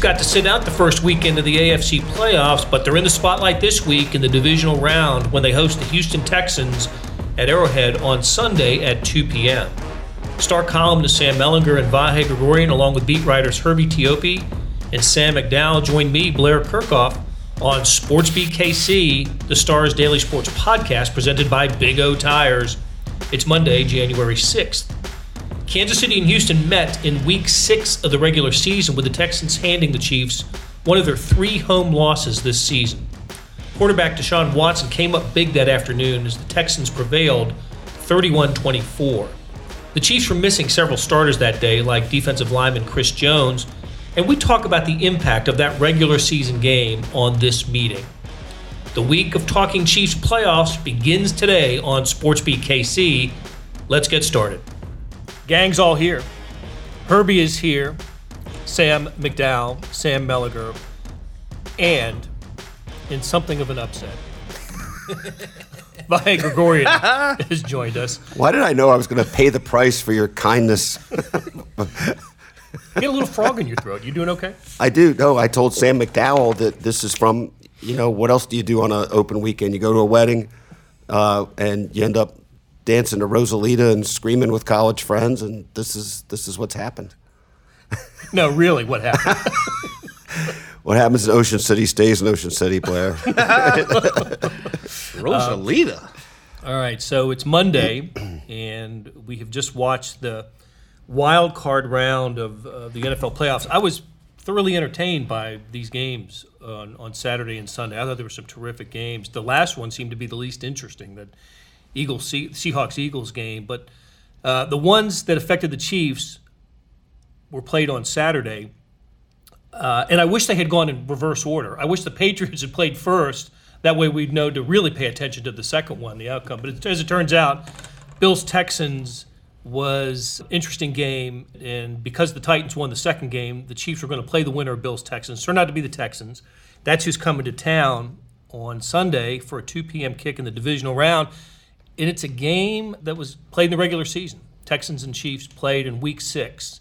Got to sit out the first weekend of the AFC playoffs, but they're in the spotlight this week in the divisional round when they host the Houston Texans at Arrowhead on Sunday at 2 p.m. Star columnist Sam Mellinger and Vahe Gregorian, along with beat writers Herbie Teope and Sam McDowell, join me, Blair Kerkhoff, on SportsBeat KC, the Stars Daily Sports podcast presented by Big O Tires. It's Monday, January 6th. Kansas City and Houston met in week six of the regular season, with the Texans handing the Chiefs one of their three home losses this season. Quarterback Deshaun Watson came up big that afternoon as the Texans prevailed 31 24. The Chiefs were missing several starters that day, like defensive lineman Chris Jones, and we talk about the impact of that regular season game on this meeting. The week of Talking Chiefs playoffs begins today on SportsBeat KC. Let's get started. Gang's all here. Herbie is here, Sam McDowell, Sam Mellinger, and in something of an upset. Vahe Gregorian has joined us. Why did I know I was going to pay the price for your kindness? You get a little frog in your throat. You doing okay? I do. No, I told Sam McDowell that this is from, you know, what else do you do on an open weekend? You go to a wedding uh, and you end up dancing to Rosalita and screaming with college friends, and this is this is what's happened. No, really, what happened? What happens in Ocean City stays in Ocean City, Blair. Rosalita. All right, so it's Monday, and we have just watched the wild card round of uh, the NFL playoffs. I was thoroughly entertained by these games on, on Saturday and Sunday. I thought there were some terrific games. The last one seemed to be the least interesting, that Eagles Seahawks Eagles game, but uh, the ones that affected the Chiefs were played on Saturday. Uh, and I wish they had gone in reverse order. I wish the Patriots had played first. That way we'd know to really pay attention to the second one, the outcome. But as it turns out, Bills Texans was an interesting game, and because the Titans won the second game, the Chiefs were going to play the winner of Bills Texans. Turned out to be the Texans. That's who's coming to town on Sunday for a 2 p.m. kick in the divisional round, and it's a game that was played in the regular season. Texans and Chiefs played in Week Six,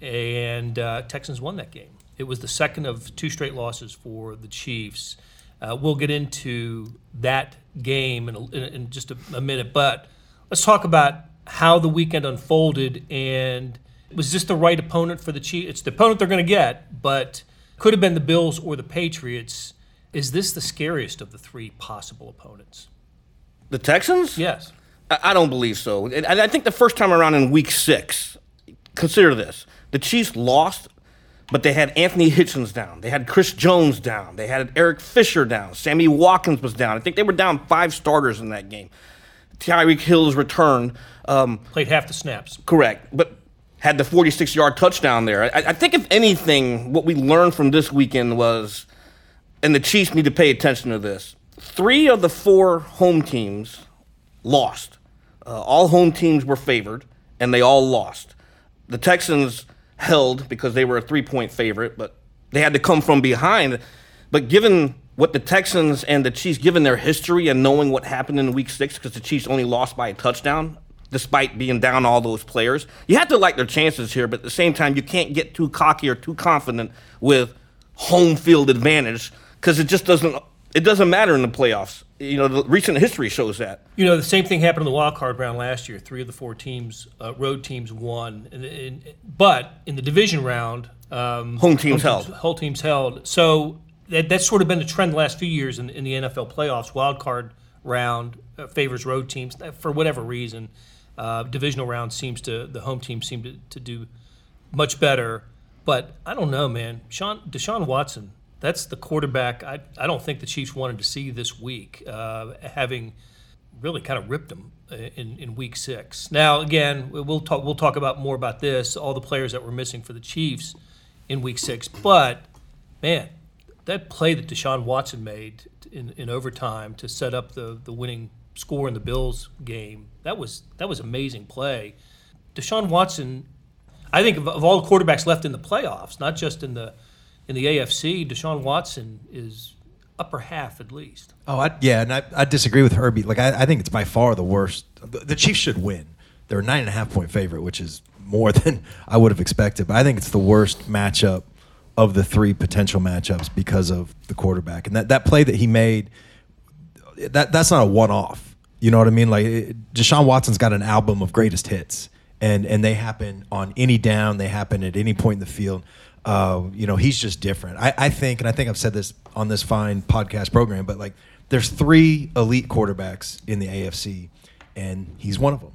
and uh, Texans won that game. It was the second of two straight losses for the Chiefs. Uh, we'll get into that game in, a, in, just a, a minute, but let's talk about how the weekend unfolded and was this the right opponent for the Chiefs? It's the opponent they're going to get, but could have been the Bills or the Patriots. Is this the scariest of the three possible opponents? The Texans? Yes. I I don't believe so. And I think the first time around in week six, consider this the Chiefs lost, but they had Anthony Hitchens down. They had Chris Jones down. They had Eric Fisher down. Sammy Watkins was down. I think they were down five starters in that game. Tyreek Hill's return. Um, Played half the snaps. Correct, but had the 46 yard touchdown there. I, I, think, if anything, what we learned from this weekend was, and the Chiefs need to pay attention to this three of the four home teams lost. Uh, all home teams were favored, and they all lost. The Texans held because they were a three point favorite, but they had to come from behind. But given what the Texans and the Chiefs, given their history and knowing what happened in week six, because the Chiefs only lost by a touchdown, despite being down all those players, you have to like their chances here, but at the same time, you can't get too cocky or too confident with home field advantage because it just doesn't it doesn't matter in the playoffs. You know, the recent history shows that. You know, the same thing happened in the wild card round last year. Three of the four teams, uh, road teams, won. And, and, but in the division round, um, home teams home held. Teams, whole teams held. So that, that's sort of been the trend the last few years in, in the NFL playoffs. Wild card round uh, favors road teams for whatever reason. Uh, divisional round seems to the home team seem to, to do much better. But I don't know, man. Sean Deshaun Watson that's the quarterback I, I don't think the Chiefs wanted to see this week, uh, having really kind of ripped them uh, in, in week six. Now, again, we'll talk, we'll talk about more about this, all the players that were missing for the Chiefs in week six. But, man, that play that Deshaun Watson made in, in overtime to set up the, the winning score in the Bills game, that was, that was amazing play. Deshaun Watson, I think of, of all the quarterbacks left in the playoffs, not just in the – in the AFC, Deshaun Watson is upper half at least. Oh, I, yeah, and I, I disagree with Herbie. Like, I, I think it's by far the worst. The, the Chiefs should win. They're a nine and a half point favorite, which is more than I would have expected. But I think it's the worst matchup of the three potential matchups because of the quarterback. And that, that play that he made, that that's not a one off. You know what I mean? Like Deshaun Watson's got an album of greatest hits, and and they happen on any down. They happen at any point in the field. Uh, you know, he's just different. I, I think, and I think I've said this on this fine podcast program, but like, there's three elite quarterbacks in the AFC, and he's one of them.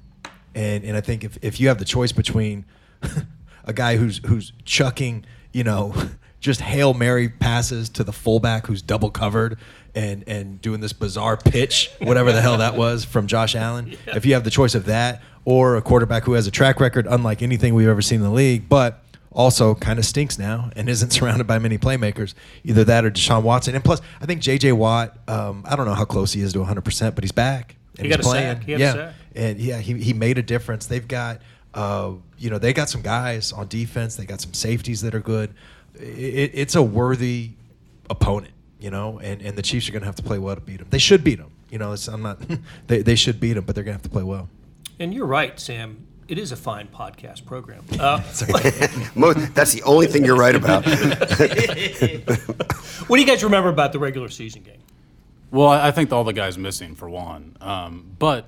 And and I think if, if you have the choice between a guy who's who's chucking, you know, just hail mary passes to the fullback who's double covered and and doing this bizarre pitch, whatever the hell that was from Josh Allen. If you have the choice of that or a quarterback who has a track record unlike anything we've ever seen in the league, but also kind of stinks now and isn't surrounded by many playmakers. Either that or Deshaun Watson. And plus, I think J.J. Watt. Um, I don't know how close he is to 100, percent but he's back. And He he's got a playing. sack. He yeah, and yeah, he, he made a difference. They've got, uh, you know, they got some guys on defense. They got some safeties that are good. It, it's a worthy opponent, you know, and, and the Chiefs are going to have to play well to beat them. They should beat them. You know, it's, I'm not. they, they should beat them, but they're going to have to play well. And you're right, Sam. It is a fine podcast program. Uh, Mo- that's the only thing you're right about. what do you guys remember about the regular season game? Well, I I think all the guys missing for one. Um, but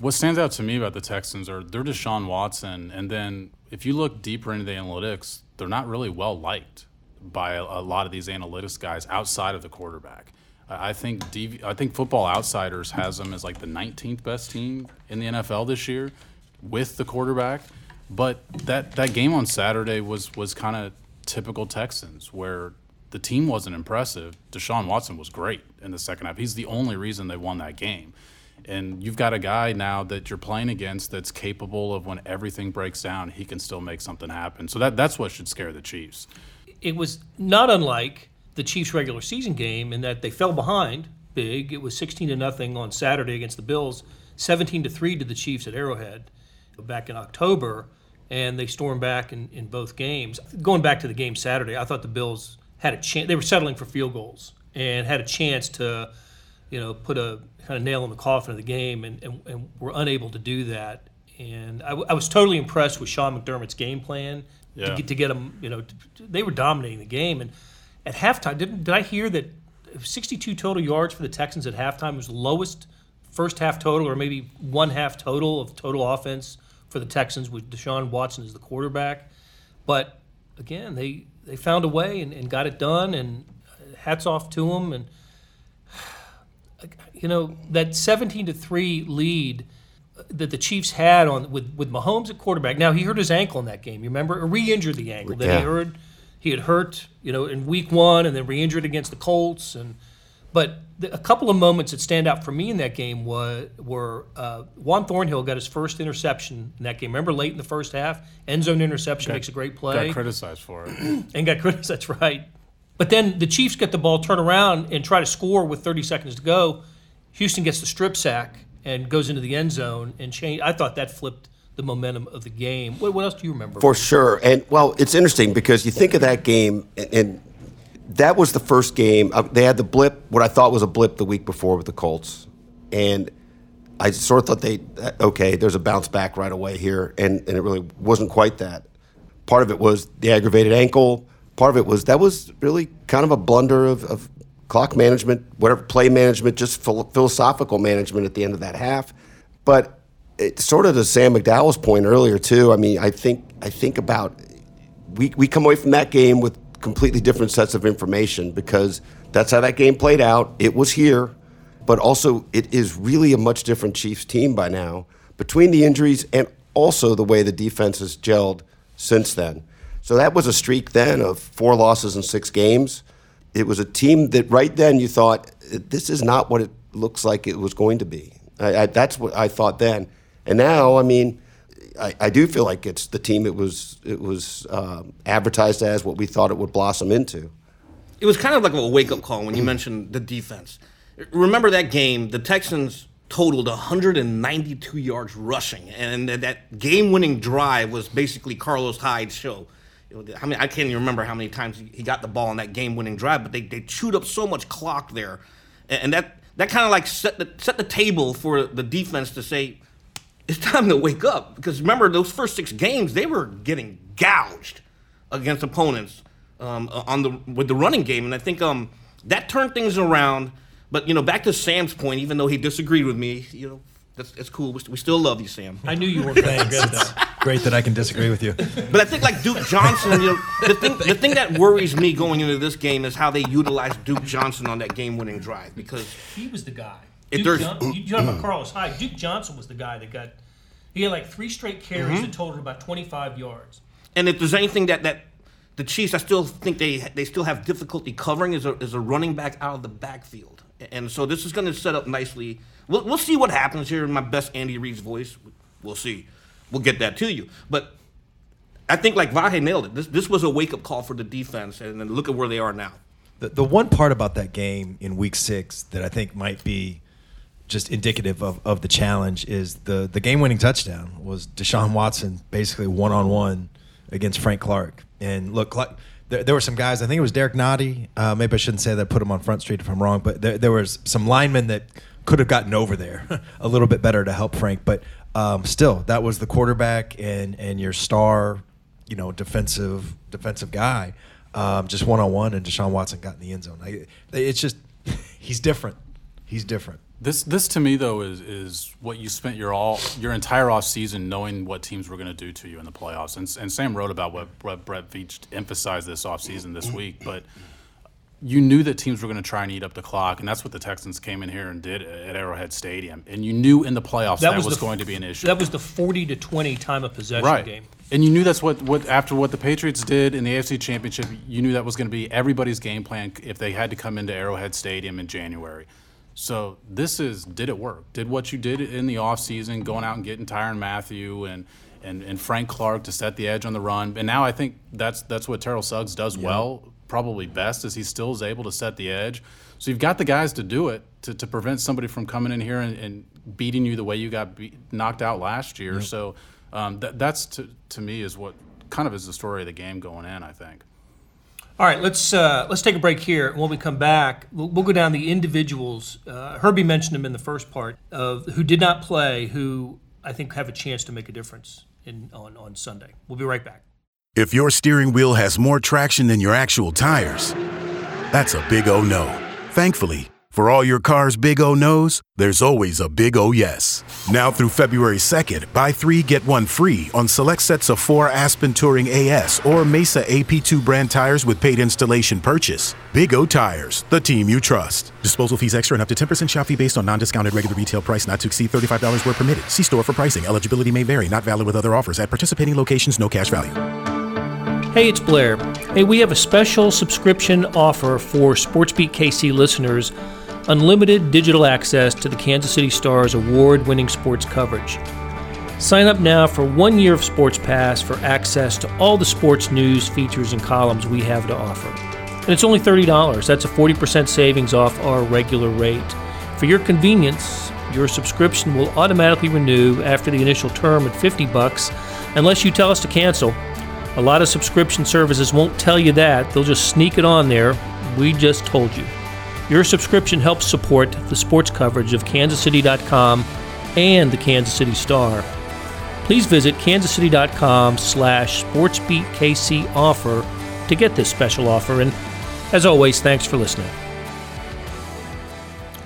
what stands out to me about the Texans are they're Deshaun Watson, and then if you look deeper into the analytics, they're not really well liked by a, a lot of these analytics guys outside of the quarterback. I I think DV, I think Football Outsiders has them as like the 19th best team in the NFL this year with the quarterback. But that, that game on Saturday was was kind of typical Texans where the team wasn't impressive. Deshaun Watson was great in the second half. He's the only reason they won that game. And you've got a guy now that you're playing against that's capable of when everything breaks down, he can still make something happen. So that, that's what should scare the Chiefs. It was not unlike the Chiefs' regular season game in that they fell behind big. It was 16 to nothing on Saturday against the Bills, 17 to three to the Chiefs at Arrowhead back in October, and they stormed back in, in both games. Going back to the game Saturday, I thought the Bills had a chance. They were settling for field goals and had a chance to, you know, put a kind of nail in the coffin of the game, and, and, and were unable to do that. And I, w- I was totally impressed with Sean McDermott's game plan Yeah. to get to get them. You know, t- t- they were dominating the game, and at halftime, did did I hear that 62 total yards for the Texans at halftime was lowest first half total, or maybe one half total of total offense for the Texans with Deshaun Watson as the quarterback. But again, they they found a way and, and got it done, and uh, hats off to them. And you know that 17 to three lead uh, that the Chiefs had on with with Mahomes at quarterback. Now he hurt his ankle in that game. You remember, or re-injured the ankle that he hurt. He had hurt, you know, in week one, and then re-injured against the Colts. And but the, a couple of moments that stand out for me in that game was were uh, Juan Thornhill got his first interception in that game. Remember, late in the first half, end zone interception makes a great play Got criticized for it. and got criticized. That's right. But then the Chiefs get the ball, turn around, and try to score with 30 seconds to go. Houston gets the strip sack and goes into the end zone and change. I thought that flipped the momentum of the game. What, what else do you remember? For sure. And well, it's interesting because you think of that game, and, and that was the first game. Uh, they had the blip, what I thought was a blip the week before with the Colts. And I sort of thought they, uh, okay, there's a bounce back right away here. And, and it really wasn't quite that. Part of it was the aggravated ankle. Part of it was that was really kind of a blunder of, of clock management, whatever, play management, just phil- philosophical management at the end of that half. But it's sort of to Sam McDowell's point earlier too. I mean, I think I think about we we come away from that game with completely different sets of information because that's how that game played out. It was here, but also it is really a much different Chiefs team by now between the injuries and also the way the defense has gelled since then. So that was a streak then of four losses in six games. It was a team that right then you thought this is not what it looks like it was going to be. I, I, that's what I thought then, and now I mean, I, I do feel like it's the team it was it was um, advertised as what we thought it would blossom into. it was kind of like a wake up call when you mentioned the defense. Remember that game? The Texans totaled 192 yards rushing, and that game winning drive was basically Carlos Hyde's show. I mean, I can't even remember how many times he- got the ball on that game winning drive, but they, they chewed up so much clock there. And, and that, that kind of like set the, set the table for the defense to say, it's time to wake up. Because remember, those first six games, they were getting gouged against opponents um, on the with the running game, and I think um, that turned things around. But you know, back to Sam's point, even though he disagreed with me, you know, that's, that's cool. We, still love you, Sam. I knew you weren't going to. Great that I can disagree with you. But I think like Duke Johnson, you know, the thing the thing that worries me going into this game is how they utilized Duke Johnson on that game-winning drive because He was the guy. If Duke there's- John, you talk about Carlos Hyde. Duke Johnson was the guy that got. He had like three straight carries Mm-hmm. that totaled about 25 yards. And if there's anything that, that the Chiefs, I still think they they still have difficulty covering is a, is a running back out of the backfield. And so this is going to set up nicely. We'll, we'll see what happens here in my best Andy Reid's voice. We'll see. We'll get that to you. But I think like Vahe nailed it. This this was a wake up call for the defense, and then look at where they are now. The, the one part about that game in week six that I think might be just indicative of, of the challenge is the, the game winning touchdown was Deshaun Watson basically one on one against Frank Clark. And look, Clark, there, there were some guys, I think it was Derrick Nnadi. Uh, maybe I shouldn't say that, put him on Front Street if I'm wrong, but there, there was some linemen that could have gotten over there a little bit better to help Frank. But um, still, that was the quarterback and, and your star, you know, defensive defensive guy um, just one on one, and Deshaun Watson got in the end zone. I, it's just he's different. He's different. This this to me though is is what you spent your all your entire off season knowing what teams were going to do to you in the playoffs. And, and Sam wrote about what, what Brett Veach emphasized this off season this week, but you knew that teams were going to try and eat up the clock, and that's what the Texans came in here and did at Arrowhead Stadium. And you knew in the playoffs that, was, the, going to be an issue. That was the 40 to 20 time of possession right. game. And you knew that's what, what after what the Patriots did in the AFC Championship, you knew that was going to be everybody's game plan if they had to come into Arrowhead Stadium in January. So this is did it work? Did what you did in the offseason, going out and getting Tyrann Mathieu and, and, and Frank Clark to set the edge on the run. And now I think that's that's what Terrell Suggs does well, probably best, is he still is able to set the edge. So you've got the guys to do it to, to prevent somebody from coming in here and, and beating you the way you got beat, knocked out last year. So um, that, that's to, to me is what kind of is the story of the game going in. I think. All right, let's uh, let's take a break here. When we come back, we'll, we'll go down the individuals. Uh, Herbie mentioned them in the first part of who did not play, who I think have a chance to make a difference in on, on Sunday. We'll be right back. If your steering wheel has more traction than your actual tires, that's a big oh no. Thankfully, for all your car's big O no's, there's always a big O yes. Now through February 2nd, buy three, get one free on select sets of four Aspen Touring AS or Mesa AP2 brand tires with paid installation purchase. Big O Tires, the team you trust. Disposal fees extra and up to 10% shop fee based on non discounted regular retail price not to exceed $35 where permitted. See store for pricing. Eligibility may vary, not valid with other offers. At participating locations, no cash value. Hey, it's Blair. Hey, we have a special subscription offer for SportsBeat KC listeners unlimited digital access to the Kansas City Stars award winning sports coverage. Sign up now for one year of Sports Pass for access to all the sports news, features, and columns we have to offer. And it's only $30. That's a 40% savings off our regular rate. For your convenience, your subscription will automatically renew after the initial term at 50 bucks unless you tell us to cancel. A lot of subscription services won't tell you that. They'll just sneak it on there. We just told you. Your subscription helps support the sports coverage of kansascity.com and the Kansas City Star. Please visit kansascity.com slash sportsbeatkc offer to get this special offer. And as always, thanks for listening.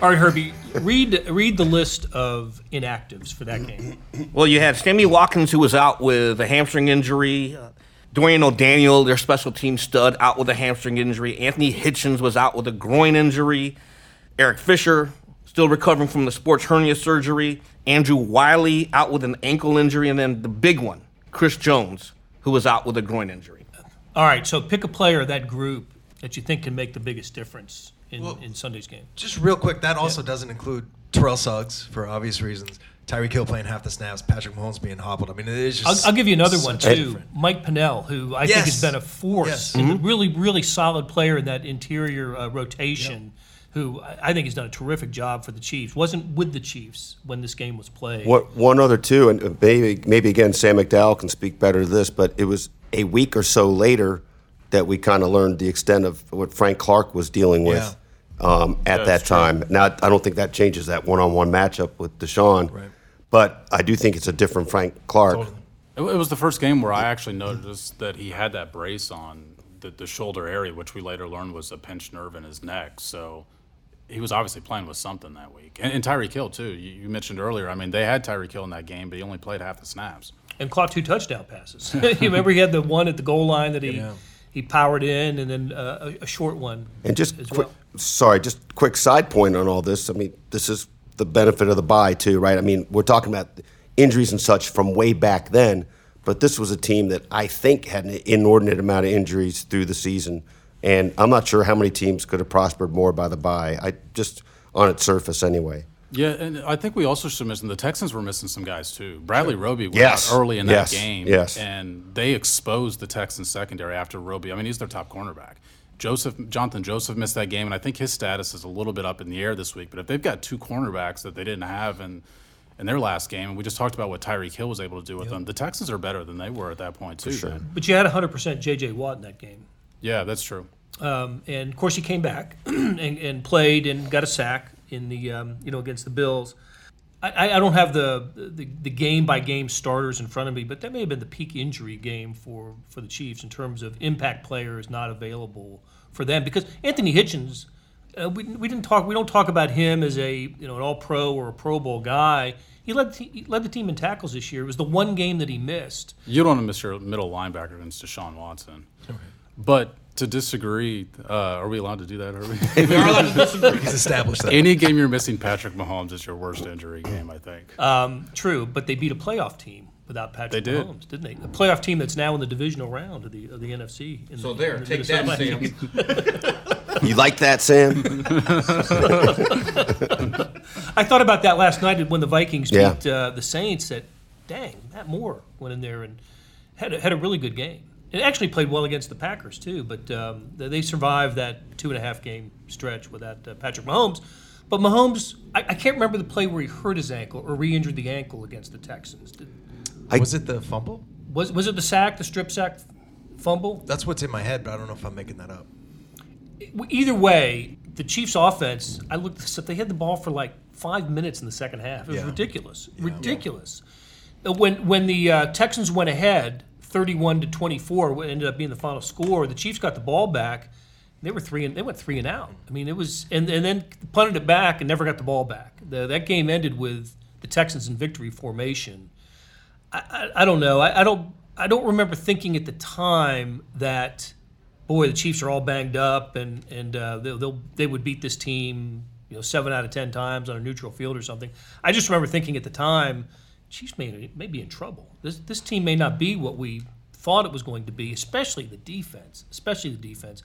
All right, Herbie, read read the list of inactives for that game. Well, you had Sammy Watkins, who was out with a hamstring injury. Dorian O'Daniel, their special team stud, out with a hamstring injury. Anthony Hitchens was out with a groin injury. Eric Fisher, still recovering from the sports hernia surgery. Andrew Wylie, out with an ankle injury. And then the big one, Chris Jones, who was out with a groin injury. All right, so pick a player of that group that you think can make the biggest difference in, in Sunday's game. Just real quick, that also doesn't include Terrell Suggs for obvious reasons. Tyreek Hill playing half the snaps, Patrick Mahomes being hobbled. I mean, it is just. I'll, I'll give you another one too. different- Mike Pennel, who I think has been a force, Yes. and a really, really solid player in that interior uh, rotation. Who I I think has done a terrific job for the Chiefs. Wasn't with the Chiefs when this game was played. What one other too, and maybe maybe again Sam McDowell can speak better to this, but it was a week or so later that we kind of learned the extent of what Frank Clark was dealing with um, at that That's true. time. Now I don't think that changes that one-on-one matchup with Deshaun, Right. But I do think it's a different Frank Clark. It, it was the first game where I actually noticed that he had that brace on the, the shoulder area, which we later learned was a pinched nerve in his neck. So he was obviously playing with something that week. And, and Tyreek Hill, too. You, you mentioned earlier, I mean, they had Tyreek Hill in that game, but he only played half the snaps. and caught two touchdown passes. you remember he had the one at the goal line that he he powered in, and then uh, a, a short one. And just as quick, well. sorry, just quick side point on all this. I mean, this is the benefit of the bye too, right? I mean, we're talking about injuries and such from way back then, but this was a team that I think had an inordinate amount of injuries through the season, and I'm not sure how many teams could have prospered more by the bye. I just on its surface anyway. Yeah, and I think we also should mention the Texans were missing some guys too. Bradley Roby was Yes. out early in Yes. that game, Yes. and they exposed the Texans secondary after Roby. I mean, he's their top cornerback. Joseph Johnathan Joseph missed that game, and I think his status is a little bit up in the air this week. But if they've got two cornerbacks that they didn't have in in their last game, and we just talked about what Tyreek Hill was able to do with them, the Texans are better than they were at that point too. sure. man. But you had 100% J.J. Watt in that game. Yeah, that's true. Um, and of course, he came back and, and played and got a sack in the um, you know against the Bills. I, I- I don't have the, the the game by game starters in front of me, but that may have been the peak injury game for for the Chiefs in terms of impact players not available for them because Anthony Hitchens. Uh, we, we didn't talk. We don't talk about him as a you know an All Pro or a Pro Bowl guy. He led the, he led the team in tackles this year. It was the one game that he missed. You don't want to miss your middle linebacker against Deshaun Watson. But to disagree, uh, are we allowed to do that? Are we? we are allowed to He's established that. Any game you're missing Patrick Mahomes is your worst injury game, I think. Um, true, but they beat a playoff team without Patrick They did. Mahomes, didn't they? A playoff team that's now in the divisional round of the of the NFC. In So the, there, in the take Minnesota that, Sam. You like that, Sam? I thought about that last night when the Vikings Yeah. beat uh, the Saints. That dang, Matt Moore went in there and had a, had a really good game. And actually played well against the Packers too. But um, they they survived that two and a half game stretch without uh, Patrick Mahomes. But Mahomes, I, I can't remember the play where he hurt his ankle or re-injured the ankle against the Texans. Did, Was it the fumble? was was it the sack, the strip sack, fumble? That's what's in my head, but I don't know if I'm making that up. either way, the Chiefs' offense, I looked this up, they had the ball for like five minutes in the second half. It was Yeah. ridiculous. Ridiculous. Uh, When when the uh, Texans went ahead, 31 to 24, what ended up being the final score, the Chiefs got the ball back. They were three and they went three and out. I mean, it was and, and then punted it back and never got the ball back. The, that game ended with the Texans in victory formation. I, I, I don't know. I, I don't. I don't remember thinking at the time that, boy, the Chiefs are all banged up and and uh, they'll, they'll they would beat this team, you know, seven out of ten times on a neutral field or something. I just remember thinking at the time, Chiefs may may be in trouble. This this team may not be what we thought it was going to be, especially the defense, especially the defense.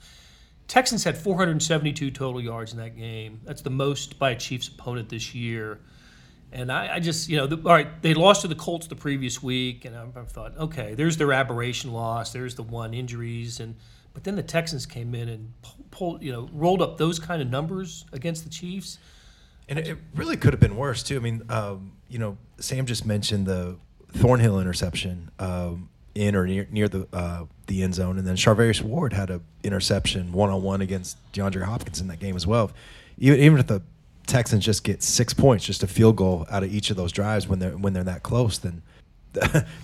Texans had 472 total yards in that game. That's the most by a Chiefs opponent this year. And I, I just, you know, the, all right, they lost to the Colts the previous week, and I, I thought, okay, there's their aberration loss, there's the one injuries, and but then the Texans came in and pulled, you know, rolled up those kind of numbers against the Chiefs. And it, it really could have been worse too. I mean, um, you know, Sam just mentioned the Thornhill interception um, in or near, near the uh, the end zone, and then Charvarius Ward had a interception one on one against DeAndre Hopkins in that game as well. Even, even if the Texans just get six points, just a field goal out of each of those drives when they're when they're that close, then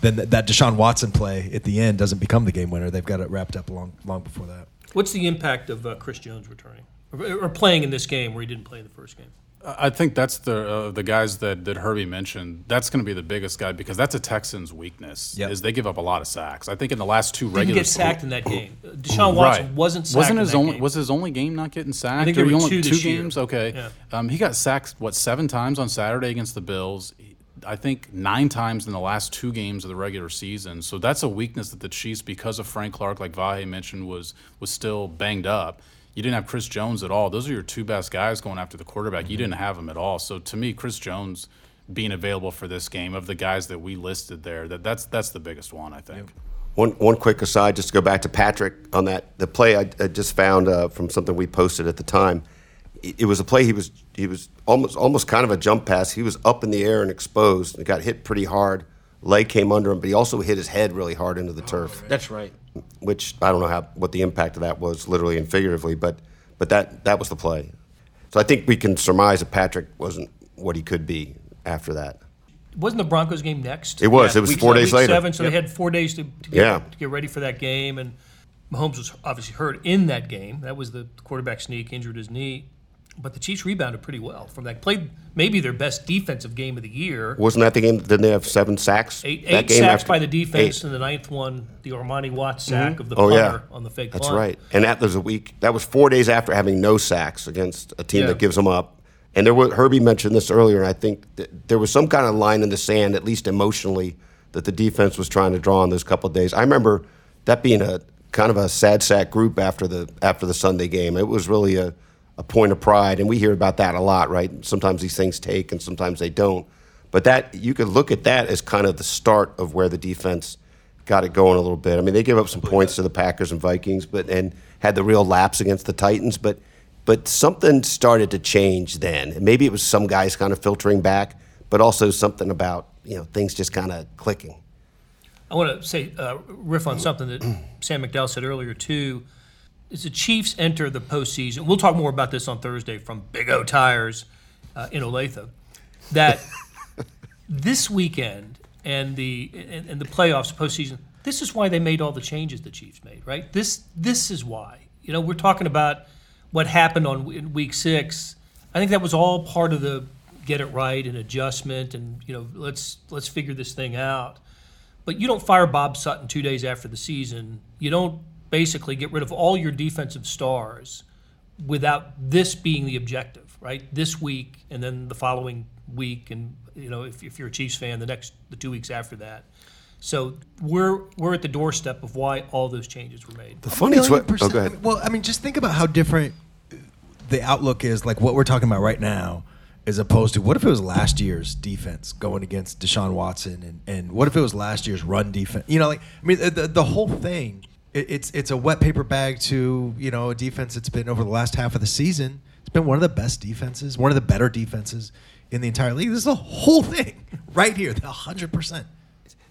then that Deshaun Watson play at the end doesn't become the game winner. They've got it wrapped up long long before that. What's the impact of uh, Chris Jones returning or, or playing in this game where he didn't play in the first game? I think that's the uh, the guys that, that Herbie mentioned. That's going to be the biggest guy because that's a Texans' weakness. Yep. Is they give up a lot of sacks. I think in the last two Didn't regular get sacked in that game. Deshaun Watson Right. wasn't sacked Wasn't in his that only game. was his only game not getting sacked? I think there Or he were only two this year. games. Okay, Yeah. um, he got sacked what seven times on Saturday against the Bills. I think nine times in the last two games of the regular season. So that's a weakness that the Chiefs, because of Frank Clark, like Vahe mentioned, was was still banged up. You didn't have Chris Jones at all. Those are your two best guys going after the quarterback. Mm-hmm. You didn't have him at all. So to me, Chris Jones being available for this game of the guys that we listed there, that that's that's the biggest one, I think. One one quick aside, just to go back to Patrick on that the play I, I just found uh, from something we posted at the time. It, it was a play he was he was almost almost kind of a jump pass. He was up in the air and exposed. and got hit pretty hard. Leg came under him, but he also hit his head really hard into the turf, That's right. Which I don't know how what the impact of that was, literally and figuratively, but but that that was the play. So I think we can surmise that Patrick wasn't what he could be after that. Wasn't the Broncos game next? It was. It was four days later. Seven, so Yep. they had four days to, to, get, Yeah. to get ready for that game. And Mahomes was obviously hurt in that game. That was the quarterback sneak, injured his knee. But the Chiefs rebounded pretty well from that. Played maybe their best defensive game of the year. Wasn't that the game? Didn't they have seven sacks? Eight, that eight game sacks after- by the defense, Eight. and the ninth one, the Armani Watts sack mm-hmm. of the Oh punter yeah, on the fake That's punt. right. And that was a week. That was four days after having no sacks against a team Yeah. that gives them up. And there was Herbie mentioned this earlier, and I think that there was some kind of line in the sand, at least emotionally, that the defense was trying to draw in those couple of days. I remember that being a kind of a sad sack group after the after the Sunday game. It was really a, a point of pride, and we hear about that a lot, right? Sometimes these things take, and sometimes they don't. But that you could look at that as kind of the start of where the defense got it going a little bit. I mean, they gave up some points to the Packers and Vikings, but and had the real lapse against the Titans, but but something started to change then. And maybe it was some guys kind of filtering back, but also something about you know things just kind of clicking. I want to say uh, riff on something that Sam McDowell said earlier too. As the Chiefs enter the postseason, we'll talk more about this on Thursday from Big O Tires uh, in Olathe. That this weekend and the and, and the playoffs postseason, this is why they made all the changes the Chiefs made, right? This this is why. You know, we're talking about what happened on in week six. I think that was all part of the get it right and adjustment, and you know, let's let's figure this thing out. But you don't fire Bob Sutton two days after the season. You don't basically get rid of all your defensive stars without this being the objective, right? This week and then the following week, and you know, if, if you're a Chiefs fan, the next the two weeks after that. So we're we're at the doorstep of why all those changes were made. The funny thing is Oh, go ahead. Well, I mean, just think about how different the outlook is, like what we're talking about right now, as opposed to what if it was last year's defense going against Deshaun Watson, and, and what if it was last year's run defense? You know, like I mean, the, the, the whole thing, it, it's it's a wet paper bag to you know a defense that's been over the last half of the season. It's been one of the best defenses, one of the better defenses in the entire league. This is the whole thing right here, the hundred percent.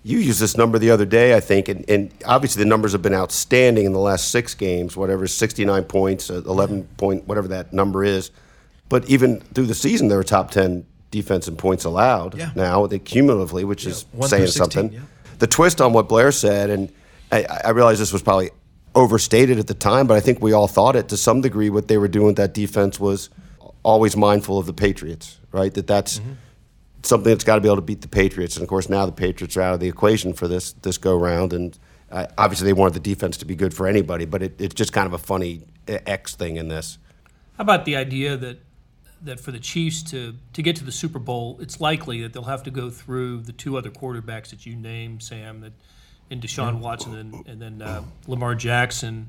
You used this number the other day, I think, and, and obviously the numbers have been outstanding in the last six games, whatever, 69 points, uh, 11 point, whatever that number is. But even through the season, they're a top 10 defense in points allowed Yeah. now, they cumulatively, which is one saying 16, something. yeah. The twist on what Blair said, and I, I realize this was probably overstated at the time, but I think we all thought it to some degree. What they were doing with that defense was always mindful of the Patriots, right? That that's Mm-hmm. something that's got to be able to beat the Patriots. And of course, now the Patriots are out of the equation for this this go round. And uh, obviously, they wanted the defense to be good for anybody, but it, it's just kind of a funny X thing in this. How about the idea that that for the Chiefs to to get to the Super Bowl, it's likely that they'll have to go through the two other quarterbacks that you named, Sam, that in Deshaun Watson and, and then uh, Lamar Jackson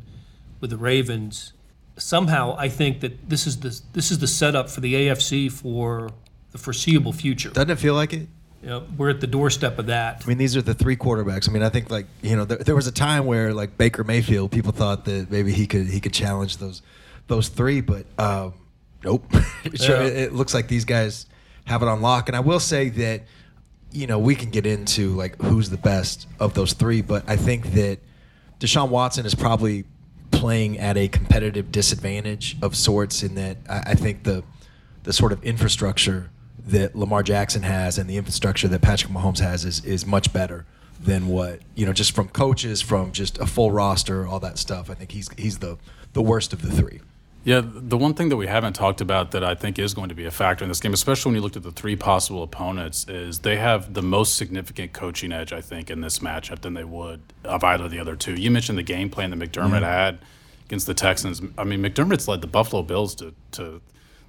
with the Ravens. Somehow, I think that this is the this is the setup for the AFC for the foreseeable future. Doesn't it feel like it? You know, we're at the doorstep of that. I mean, these are the three quarterbacks. I mean, I think like you know, there, there was a time where like Baker Mayfield, people thought that maybe he could he could challenge those those three, but um, nope. sure, Yeah. it, it looks like these guys have it on lock. And I will say that you know we can get into like who's the best of those three, but I think that Deshaun Watson is probably playing at a competitive disadvantage of sorts in that I, I think the the sort of infrastructure that Lamar Jackson has and the infrastructure that Patrick Mahomes has is is much better than what you know just from coaches, from just a full roster, all that stuff. I think he's he's the the worst of the three. Yeah, the one thing that we haven't talked about that I think is going to be a factor in this game, especially when you looked at the three possible opponents, is they have the most significant coaching edge, I think, in this matchup than they would of either of the other two. You mentioned the game plan that McDermott had against the Texans. I mean, McDermott's led the Buffalo Bills to, to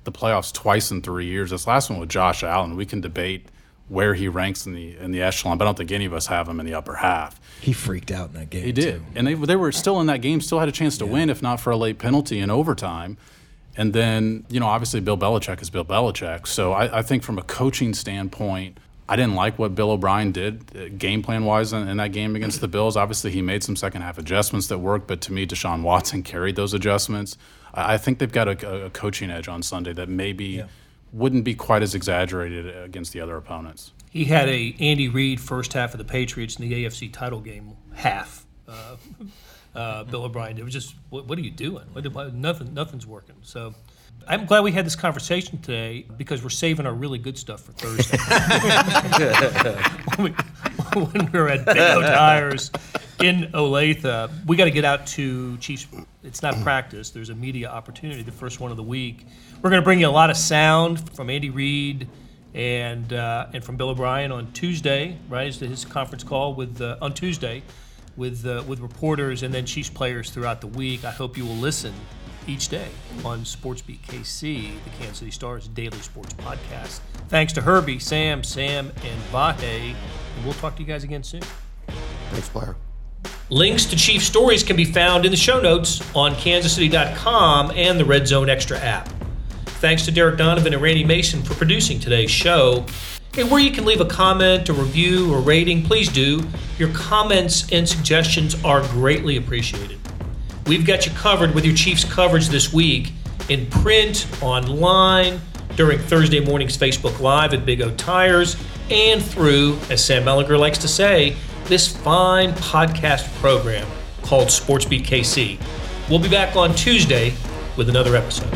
the playoffs twice in three years. This last one with Josh Allen, we can debate where he ranks in the in the echelon, but I don't think any of us have him in the upper half. He freaked out in that game. He did, too. and they they were still in that game, still had a chance to win, if not for a late penalty in overtime. And then you know, obviously, Bill Belichick is Bill Belichick. So I, I think from a coaching standpoint, I didn't like what Bill O'Brien did uh, game plan wise in, in that game against the Bills. Obviously, he made some second half adjustments that worked, but to me, Deshaun Watson carried those adjustments. I, I think they've got a, a coaching edge on Sunday that maybe wouldn't be quite as exaggerated against the other opponents. He had a Andy Reid first half of the Patriots in the AFC title game half. Uh, uh, Bill O'Brien. It was just, what, what are you doing? What, nothing, nothing's working. So, I'm glad we had this conversation today because we're saving our really good stuff for Thursday. when, we, when we were at Big Tires in Olathe. We got to get out to Chiefs. It's not practice. There's a media opportunity, the first one of the week. We're going to bring you a lot of sound from Andy Reid and uh, and from Bill O'Brien on Tuesday, right? Is his conference call with uh, on Tuesday with uh, with reporters and then Chiefs players throughout the week. I hope you will listen each day on SportsBeat KC, the Kansas City Stars daily sports podcast. Thanks to Herbie, Sam, Sam, and Vahe, and we'll talk to you guys again soon. Thanks, Blair. Links to Chief stories can be found in the show notes on kansascity.com and the Red Zone Extra app. Thanks to Derek Donovan and Randy Mason for producing today's show. And where you can leave a comment, a review, or rating, please do. Your comments and suggestions are greatly appreciated. We've got you covered with your Chiefs coverage this week in print, online, during Thursday morning's Facebook Live at Big O Tires, and through, as Sam Mellinger likes to say, this fine podcast program called SportsBeat KC. We'll be back on Tuesday with another episode.